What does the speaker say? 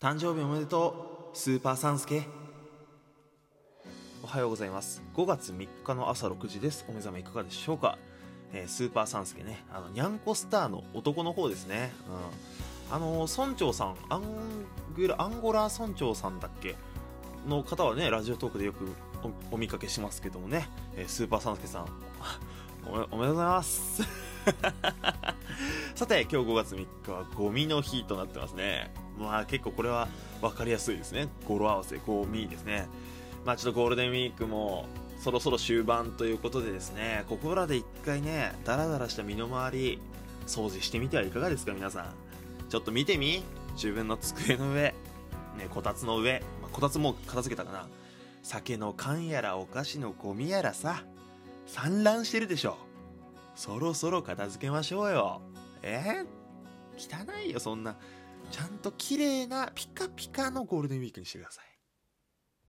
誕生日おめでとうスーパーサンスケ。おはようございます。5月3日の朝6時です。お目覚めいかがでしょうか、えースーパーサンスケね。あのニャンコスターの男の方ですね。うん。あの村長さんアングラアンゴラ村長さんだっけ？の方はねラジオトークでよくお見かけしますけどもね、えースーパーサンスケさんおめでとうございます。さて今日5月3日はゴミの日となってますね。まあ結構これは分かりやすいですね。語呂合わせゴミですね。まあちょっとゴールデンウィークもそろそろ終盤ということでですね。ここらで一回ねダラダラした身の回り掃除してみてはいかがですか皆さん。ちょっと見てみ。自分の机の上。ねこたつの上、まあこたつも片付けたかな。酒の缶やらお菓子のゴミやらさ。散乱してるでしょ。そろそろ片付けましょうよ。えー、汚いよそんな。ちゃんと綺麗なピカピカのゴールデンウィークにしてください。